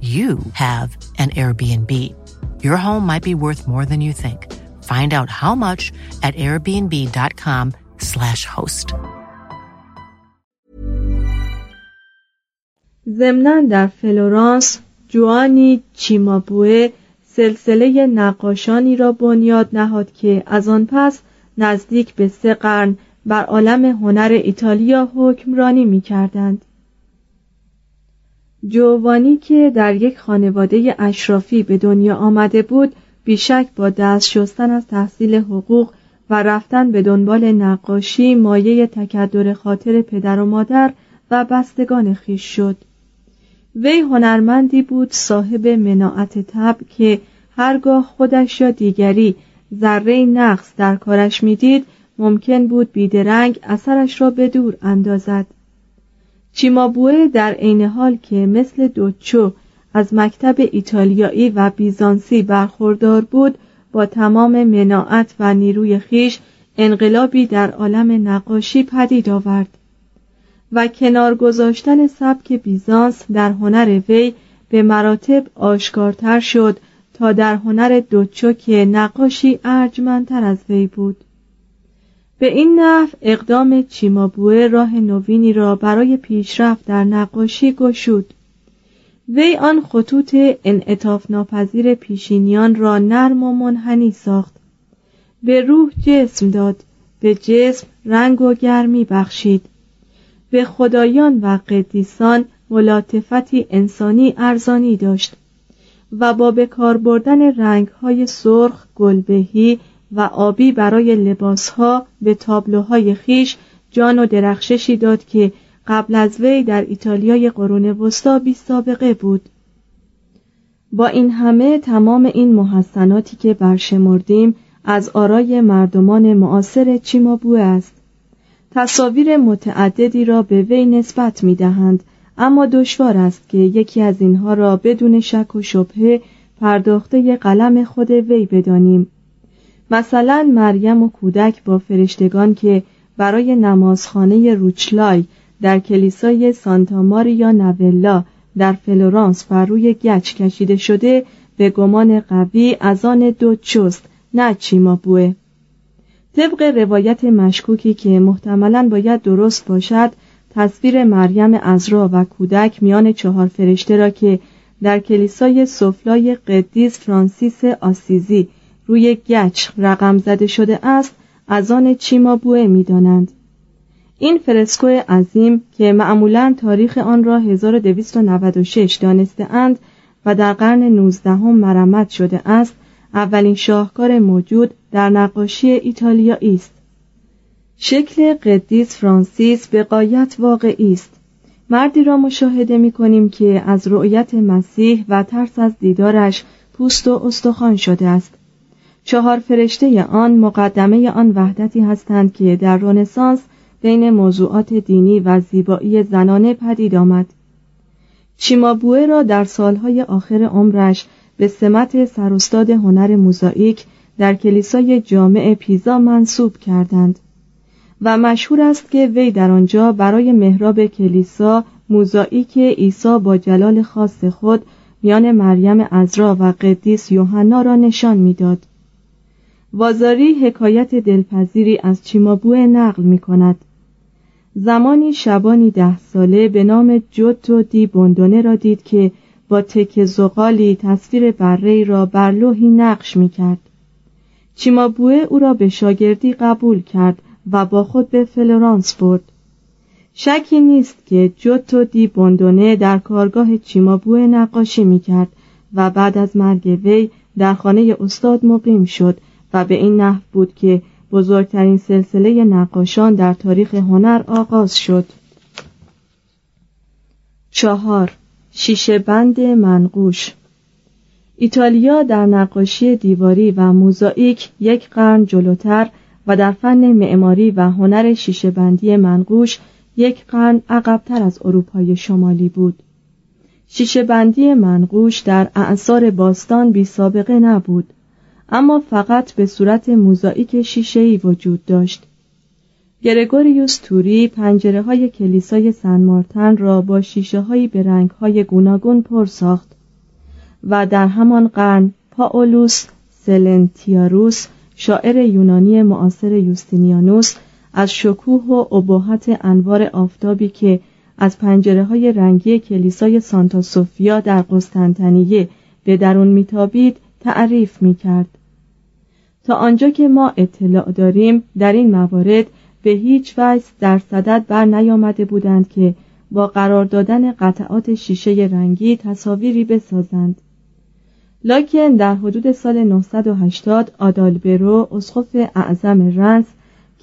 you have an Airbnb. Your home might be worth more than you think. Find out how much at airbnb.com/slash host. ضمنا در فلورانس جوانی چیمابوه سلسله نقاشانی را بنیاد نهاد که از آن پس نزدیک به سه قرن بر عالم هنر ایتالیا حکمرانی می کردند. جوانی که در یک خانواده اشرافی به دنیا آمده بود بیشک با دست شستن از تحصیل حقوق و رفتن به دنبال نقاشی مایه تکدر خاطر پدر و مادر و بستگان خیش شد. وی هنرمندی بود صاحب مناعت تب که هرگاه خودش یا دیگری ذره نقص در کارش می‌دید ممکن بود بیدرنگ اثرش را به دور اندازد. چیمابوه در عین حال که مثل دوچو از مکتب ایتالیایی و بیزانسی برخوردار بود با تمام مناعت و نیروی خیش انقلابی در عالم نقاشی پدید آورد و کنار گذاشتن سبک بیزانس در هنر وی به مراتب آشکارتر شد تا در هنر دوچو که نقاشی ارجمندتر از وی بود. به این نحو اقدام چیمابوه راه نوینی را برای پیشرفت در نقاشی گشود. وی آن خطوط انعطاف ناپذیر پیشینیان را نرم و منحنی ساخت. به روح جسم داد به جسم رنگ و گرمی بخشید. به خدایان و قدیسان ملاطفتی انسانی ارزانی داشت و با به کار بردن رنگهای سرخ گلبهی و آبی برای لباسها به تابلوهای خیش جان و درخششی داد که قبل از وی در ایتالیای قرون وسطا بی سابقه بود. با این همه تمام این محسناتی که برشمردیم از آرای مردمان معاصر چیمابوه است. تصاویر متعددی را به وی نسبت می دهند اما دشوار است که یکی از اینها را بدون شک و شبهه پرداخته قلم خود وی بدانیم. مثلا مریم و کودک با فرشتگان که برای نمازخانه روچلای در کلیسای سانتا ماریا نولا در فلورانس بر روی گچ کشیده شده به گمان قوی از آن دو چست نه چیمابوه طبق روایت مشکوکی که محتملا باید درست باشد تصویر مریم ازرا و کودک میان چهار فرشته را که در کلیسای سفلای قدیس فرانسیس آسیزی روی گچ رقم زده شده است از آن چیمابوه می‌دانند. این فرسکو عظیم که معمولا تاریخ آن را 1296 دانسته اند و در قرن 19 هم مرمت شده است اولین شاهکار موجود در نقاشی ایتالیایی است شکل قدیس فرانسیس به قایت واقعی است. مردی را مشاهده می کنیم که از رؤیت مسیح و ترس از دیدارش پوست و استخوان شده است. چهار فرشته آن مقدمه آن وحدتی هستند که در رنسانس بین موضوعات دینی و زیبایی زنانه پدید آمد چیمابوه را در سالهای آخر عمرش به سمت سراستاد هنر موزاییک در کلیسای جامع پیزا منصوب کردند و مشهور است که وی در آنجا برای محراب کلیسا موزاییک عیسی با جلال خاص خود میان مریم ازرا و قدیس یوحنا را نشان می‌داد. وازاری حکایت دلپذیری از چیمابوه نقل می کند. زمانی شبانی ده ساله به نام جوتو دی بوندونه را دید که با تک زغالی تصویر بره را بر لوحی نقش می کرد. چیمابوه او را به شاگردی قبول کرد و با خود به فلورانس برد. شکی نیست که جوتو دی بوندونه در کارگاه چیمابوه نقاشی می کرد و بعد از مرگ وی در خانه استاد مقیم شد و به این نحو بود که بزرگترین سلسله نقاشان در تاریخ هنر آغاز شد. چهار. شیشه بند منقوش. ایتالیا در نقاشی دیواری و موزاییک یک قرن جلوتر و در فن معماری و هنر شیشه بندی منقوش یک قرن عقبتر از اروپای شمالی بود. شیشه بندی منقوش در اعثار باستان بی سابقه نبود. اما فقط به صورت موزاییک شیشه‌ای وجود داشت. گرگوریوس توری پنجره های کلیسای سن مارتن را با شیشه هایی به رنگ های گوناگون پر ساخت و در همان قرن پاولوس سلنتیاروس شاعر یونانی معاصر یوستینیانوس از شکوه و ابهت انوار آفتابی که از پنجره های رنگی کلیسای سانتا سوفیا در قسطنطنیه به درون میتابید تعریف می‌کرد. تا آنجا که ما اطلاع داریم در این موارد به هیچ وجه در صدد بر نیامده بودند که با قرار دادن قطعات شیشه رنگی تصاویری بسازند. لاکن در حدود سال 980 آدالبرو اسقف اعظم رنس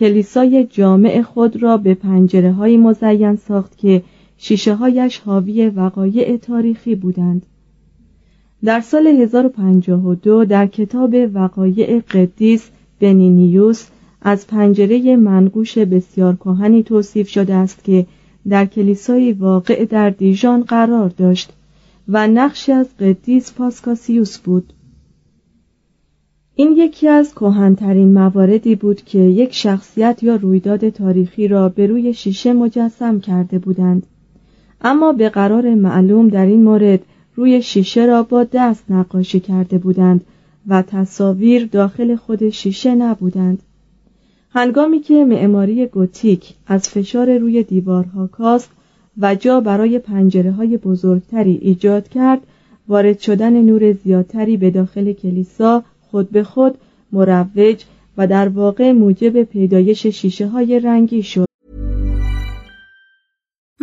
کلیسای جامع خود را به پنجره های مزین ساخت که شیشه هایش حاوی وقایع تاریخی بودند. در سال 1052 در کتاب وقایع قدیس بنینیوس از پنجره منقوش بسیار کهنی توصیف شده است که در کلیسای واقع در دیژان قرار داشت و نقشی از قدیس پاسکاسیوس بود. این یکی از کهنترین مواردی بود که یک شخصیت یا رویداد تاریخی را به روی شیشه مجسم کرده بودند. اما به قرار معلوم در این مورد روی شیشه را با دست نقاشی کرده بودند و تصاویر داخل خود شیشه نبودند. هنگامی که معماری گوتیک از فشار روی دیوارها کاست و جا برای پنجره های بزرگتری ایجاد کرد وارد شدن نور زیادتری به داخل کلیسا خود به خود مروج و در واقع موجب پیدایش شیشه های رنگی شد.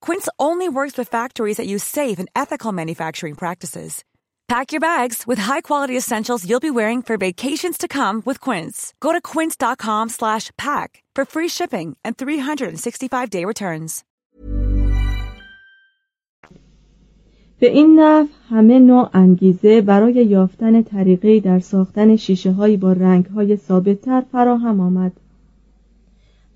Quince only works with factories that use safe and ethical manufacturing practices. Pack your bags with high-quality essentials you'll be wearing for vacations to come with Quince. Go to quince.com/pack for free shipping and 365-day returns. به این نحو همه نوع انگیزه برای یافتن طریقی در ساختن شیشه هایی با رنگ های ثابتتر فراهم آمد.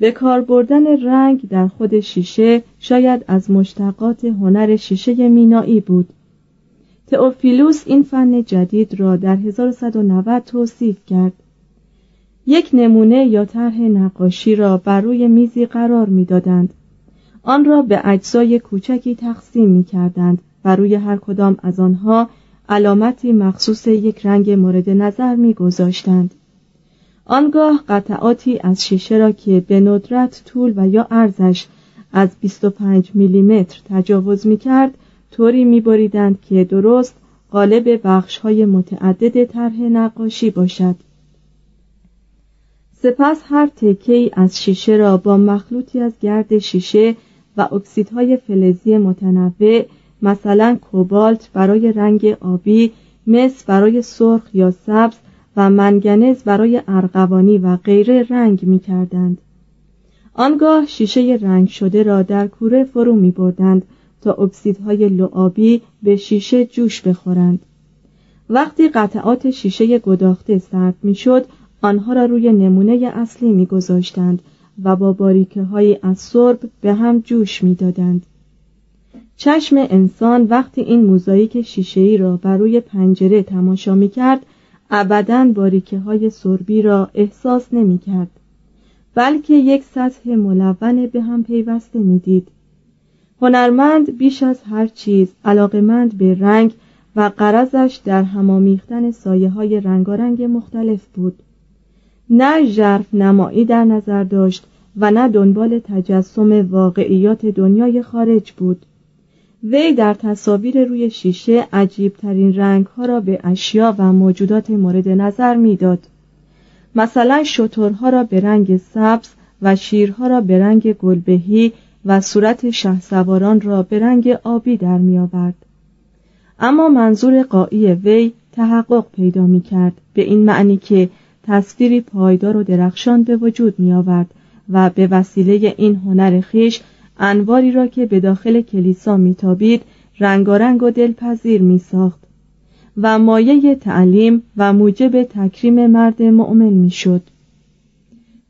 به کار بردن رنگ در خود شیشه شاید از مشتقات هنر شیشه مینایی بود. تئوفیلوس این فن جدید را در 1190 توصیف کرد. یک نمونه یا طرح نقاشی را بر روی میزی قرار می‌دادند. آن را به اجزای کوچکی تقسیم می کردند و روی هر کدام از آنها علامتی مخصوص یک رنگ مورد نظر می گذاشتند. آنگاه قطعاتی از شیشه را که به ندرت طول و یا ارزش از 25 میلیمتر تجاوز می کرد طوری می بریدند که درست قالب بخش های متعدد طرح نقاشی باشد. سپس هر تکه از شیشه را با مخلوطی از گرد شیشه و اکسیدهای فلزی متنوع مثلا کوبالت برای رنگ آبی مس برای سرخ یا سبز و منگنز برای ارغوانی و غیره رنگ می کردند. آنگاه شیشه رنگ شده را در کوره فرو می بردند تا اکسیدهای لعابی به شیشه جوش بخورند. وقتی قطعات شیشه گداخته سرد می شد، آنها را روی نمونه اصلی می گذاشتند و با باریکه های از سرب به هم جوش می دادند. چشم انسان وقتی این موزاییک شیشه‌ای را بر روی پنجره تماشا می کرد ابدا باریکه های سربی را احساس نمی کرد بلکه یک سطح ملون به هم پیوسته می‌دید. هنرمند بیش از هر چیز علاقمند به رنگ و قرضش در همامیختن سایه های رنگارنگ مختلف بود نه ژرف نمایی در نظر داشت و نه دنبال تجسم واقعیات دنیای خارج بود وی در تصاویر روی شیشه عجیبترین رنگ ها را به اشیا و موجودات مورد نظر می‌داد. مثلا شترها را به رنگ سبز و شیرها را به رنگ گلبهی و صورت شهسواران را به رنگ آبی در می آورد. اما منظور قایی وی تحقق پیدا می کرد به این معنی که تصویری پایدار و درخشان به وجود می آورد و به وسیله این هنر خیش انواری را که به داخل کلیسا میتابید رنگارنگ و دلپذیر میساخت و مایه تعلیم و موجب تکریم مرد مؤمن می‌شد.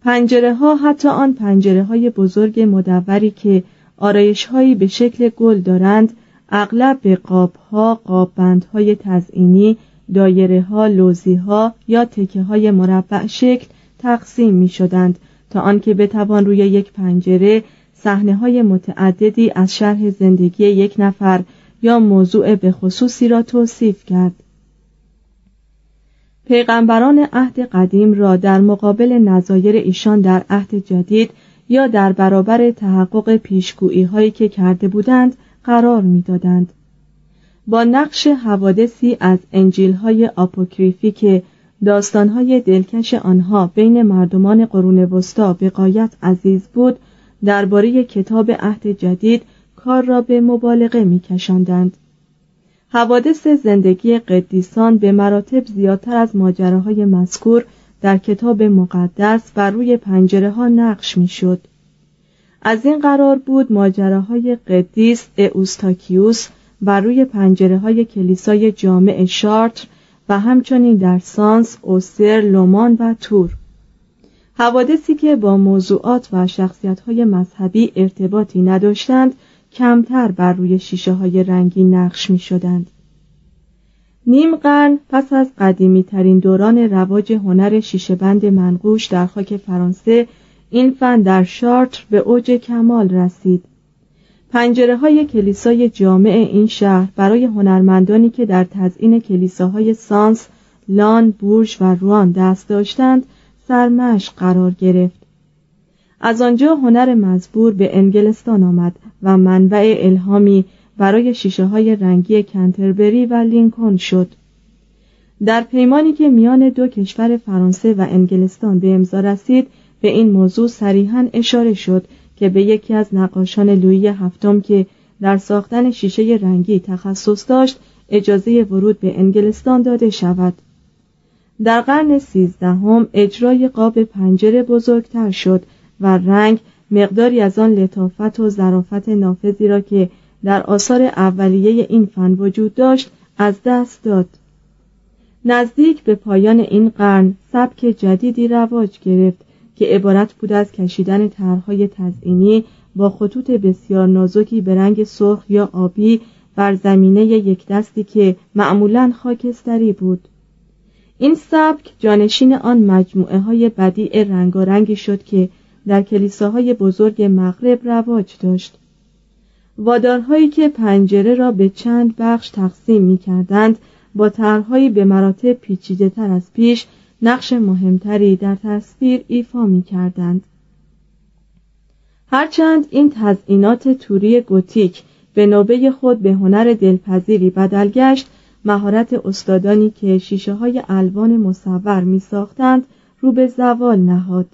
پنجره ها حتی آن پنجره های بزرگ مدوری که آرایش هایی به شکل گل دارند اغلب به قاب ها قاب بند های تزئینی دایره ها لوزی ها یا تکه های مربع شکل تقسیم می شدند تا آنکه بتوان روی یک پنجره صحنه های متعددی از شرح زندگی یک نفر یا موضوع به خصوصی را توصیف کرد پیغمبران عهد قدیم را در مقابل نظایر ایشان در عهد جدید یا در برابر تحقق پیشگویی هایی که کرده بودند قرار می‌دادند. با نقش حوادثی از انجیل های آپوکریفی که داستان های دلکش آنها بین مردمان قرون وسطا به قایت عزیز بود درباره کتاب عهد جدید کار را به مبالغه میکشاندند حوادث زندگی قدیسان به مراتب زیادتر از ماجراهای مذکور در کتاب مقدس و روی پنجره ها نقش می‌شد. از این قرار بود ماجراهای قدیس اوستاکیوس بر روی پنجره های کلیسای جامع شارتر و همچنین در سانس، اوسر، لومان و تور حوادثی که با موضوعات و های مذهبی ارتباطی نداشتند کمتر بر روی شیشه های رنگی نقش می شدند. نیم قرن پس از قدیمی ترین دوران رواج هنر شیشه بند منقوش در خاک فرانسه این فن در شارتر به اوج کمال رسید پنجره های کلیسای جامع این شهر برای هنرمندانی که در تزئین کلیساهای سانس، لان، بورژ و روان دست داشتند سرمشق قرار گرفت. از آنجا هنر مزبور به انگلستان آمد و منبع الهامی برای شیشه های رنگی کنتربری و لینکن شد. در پیمانی که میان دو کشور فرانسه و انگلستان به امضا رسید به این موضوع صریحا اشاره شد که به یکی از نقاشان لویی هفتم که در ساختن شیشه رنگی تخصص داشت اجازه ورود به انگلستان داده شود در قرن سیزدهم اجرای قاب پنجره بزرگتر شد و رنگ مقداری از آن لطافت و ظرافت نافذی را که در آثار اولیه این فن وجود داشت از دست داد. نزدیک به پایان این قرن سبک جدیدی رواج گرفت که عبارت بود از کشیدن طرحهای تزئینی با خطوط بسیار نازکی به رنگ سرخ یا آبی بر زمینه یک دستی که معمولا خاکستری بود. این سبک جانشین آن مجموعه های بدیع رنگارنگی شد که در کلیساهای بزرگ مغرب رواج داشت وادارهایی که پنجره را به چند بخش تقسیم می کردند با طرحهایی به مراتب پیچیده تر از پیش نقش مهمتری در تصویر ایفا می کردند. هرچند این تزئینات توری گوتیک به نوبه خود به هنر دلپذیری بدل گشت مهارت استادانی که شیشه های الوان مصور می ساختند رو به زوال نهاد.